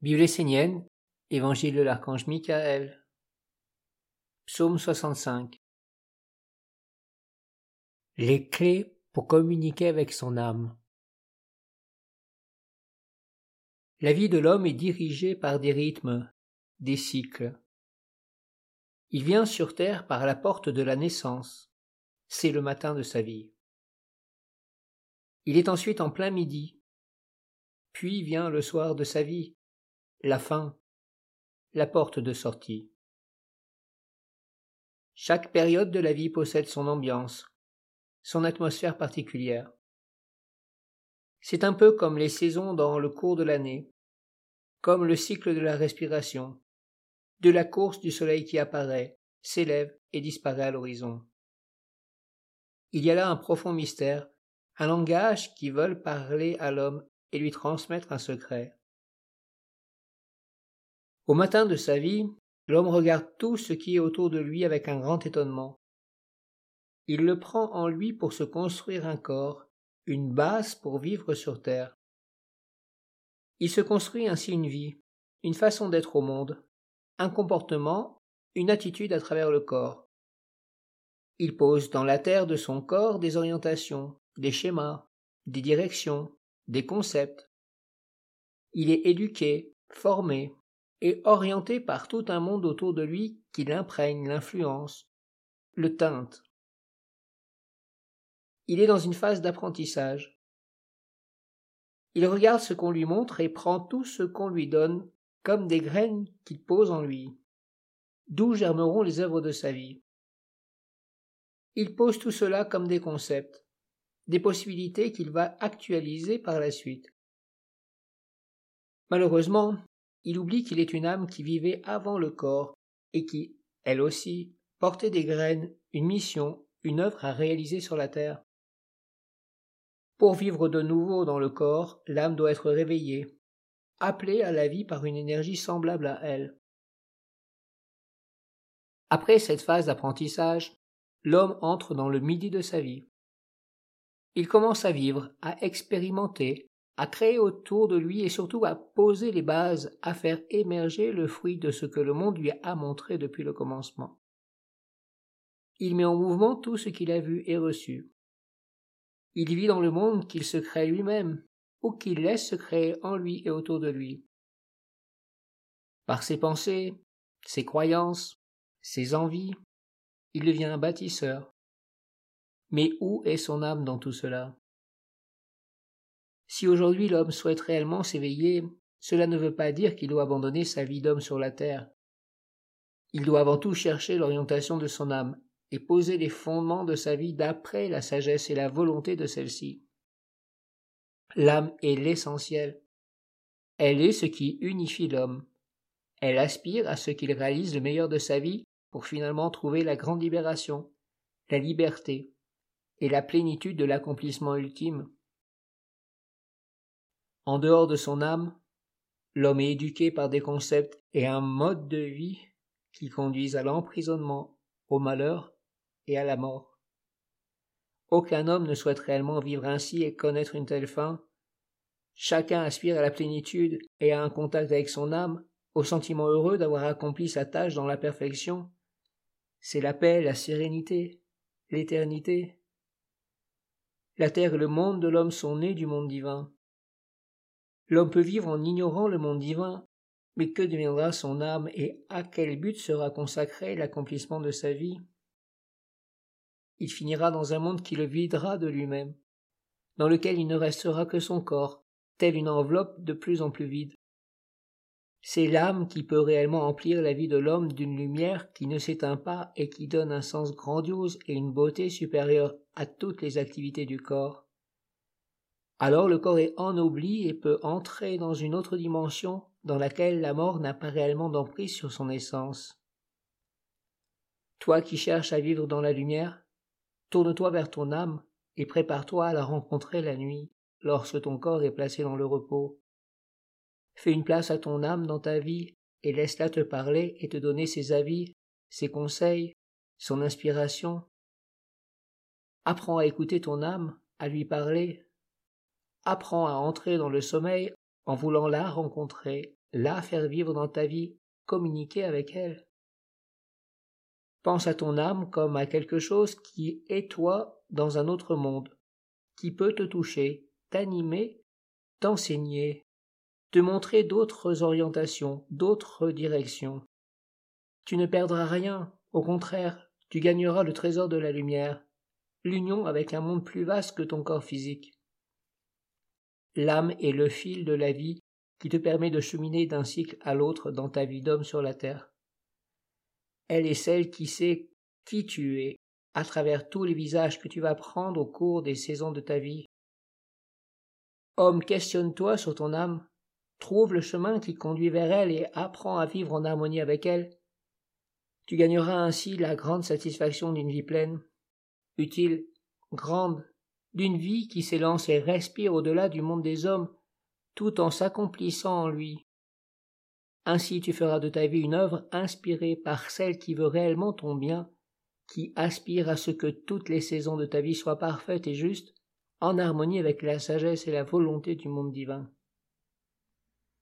Bible Évangile de l'archange Michael, Psaume 65. Les clés pour communiquer avec son âme. La vie de l'homme est dirigée par des rythmes, des cycles. Il vient sur terre par la porte de la naissance. C'est le matin de sa vie. Il est ensuite en plein midi. Puis vient le soir de sa vie, la fin, la porte de sortie. Chaque période de la vie possède son ambiance, son atmosphère particulière. C'est un peu comme les saisons dans le cours de l'année, comme le cycle de la respiration, de la course du soleil qui apparaît, s'élève et disparaît à l'horizon. Il y a là un profond mystère, un langage qui veut parler à l'homme et lui transmettre un secret. Au matin de sa vie, l'homme regarde tout ce qui est autour de lui avec un grand étonnement. Il le prend en lui pour se construire un corps, une base pour vivre sur terre. Il se construit ainsi une vie, une façon d'être au monde, un comportement, une attitude à travers le corps. Il pose dans la terre de son corps des orientations, des schémas, des directions, des concepts. Il est éduqué, formé, et orienté par tout un monde autour de lui qui l'imprègne, l'influence, le teinte. Il est dans une phase d'apprentissage. Il regarde ce qu'on lui montre et prend tout ce qu'on lui donne comme des graines qu'il pose en lui. D'où germeront les œuvres de sa vie. Il pose tout cela comme des concepts, des possibilités qu'il va actualiser par la suite. Malheureusement, il oublie qu'il est une âme qui vivait avant le corps et qui, elle aussi, portait des graines, une mission, une œuvre à réaliser sur la terre. Pour vivre de nouveau dans le corps, l'âme doit être réveillée, appelée à la vie par une énergie semblable à elle. Après cette phase d'apprentissage, l'homme entre dans le midi de sa vie. Il commence à vivre, à expérimenter, à créer autour de lui et surtout à poser les bases, à faire émerger le fruit de ce que le monde lui a montré depuis le commencement. Il met en mouvement tout ce qu'il a vu et reçu. Il vit dans le monde qu'il se crée lui-même, ou qu'il laisse se créer en lui et autour de lui. Par ses pensées, ses croyances, ses envies, il devient un bâtisseur. Mais où est son âme dans tout cela? Si aujourd'hui l'homme souhaite réellement s'éveiller, cela ne veut pas dire qu'il doit abandonner sa vie d'homme sur la terre. Il doit avant tout chercher l'orientation de son âme et poser les fondements de sa vie d'après la sagesse et la volonté de celle-ci. L'âme est l'essentiel. Elle est ce qui unifie l'homme. Elle aspire à ce qu'il réalise le meilleur de sa vie pour finalement trouver la grande libération, la liberté et la plénitude de l'accomplissement ultime. En dehors de son âme, l'homme est éduqué par des concepts et un mode de vie qui conduisent à l'emprisonnement, au malheur et à la mort. Aucun homme ne souhaite réellement vivre ainsi et connaître une telle fin. Chacun aspire à la plénitude et à un contact avec son âme, au sentiment heureux d'avoir accompli sa tâche dans la perfection. C'est la paix, la sérénité, l'éternité. La terre et le monde de l'homme sont nés du monde divin. L'homme peut vivre en ignorant le monde divin, mais que deviendra son âme et à quel but sera consacré l'accomplissement de sa vie? Il finira dans un monde qui le videra de lui-même, dans lequel il ne restera que son corps, telle une enveloppe de plus en plus vide. C'est l'âme qui peut réellement emplir la vie de l'homme d'une lumière qui ne s'éteint pas et qui donne un sens grandiose et une beauté supérieure à toutes les activités du corps. Alors le corps est ennobli et peut entrer dans une autre dimension dans laquelle la mort n'a pas réellement d'emprise sur son essence. Toi qui cherches à vivre dans la lumière, tourne-toi vers ton âme et prépare-toi à la rencontrer la nuit, lorsque ton corps est placé dans le repos. Fais une place à ton âme dans ta vie et laisse-la te parler et te donner ses avis, ses conseils, son inspiration. Apprends à écouter ton âme, à lui parler, apprends à entrer dans le sommeil en voulant la rencontrer, la faire vivre dans ta vie, communiquer avec elle. Pense à ton âme comme à quelque chose qui est toi dans un autre monde, qui peut te toucher, t'animer, t'enseigner, te montrer d'autres orientations, d'autres directions. Tu ne perdras rien, au contraire, tu gagneras le trésor de la lumière, l'union avec un monde plus vaste que ton corps physique. L'âme est le fil de la vie qui te permet de cheminer d'un cycle à l'autre dans ta vie d'homme sur la terre. Elle est celle qui sait qui tu es, à travers tous les visages que tu vas prendre au cours des saisons de ta vie. Homme, questionne-toi sur ton âme, trouve le chemin qui conduit vers elle et apprends à vivre en harmonie avec elle. Tu gagneras ainsi la grande satisfaction d'une vie pleine, utile, grande, d'une vie qui s'élance et respire au-delà du monde des hommes, tout en s'accomplissant en lui. Ainsi tu feras de ta vie une œuvre inspirée par celle qui veut réellement ton bien, qui aspire à ce que toutes les saisons de ta vie soient parfaites et justes, en harmonie avec la sagesse et la volonté du monde divin.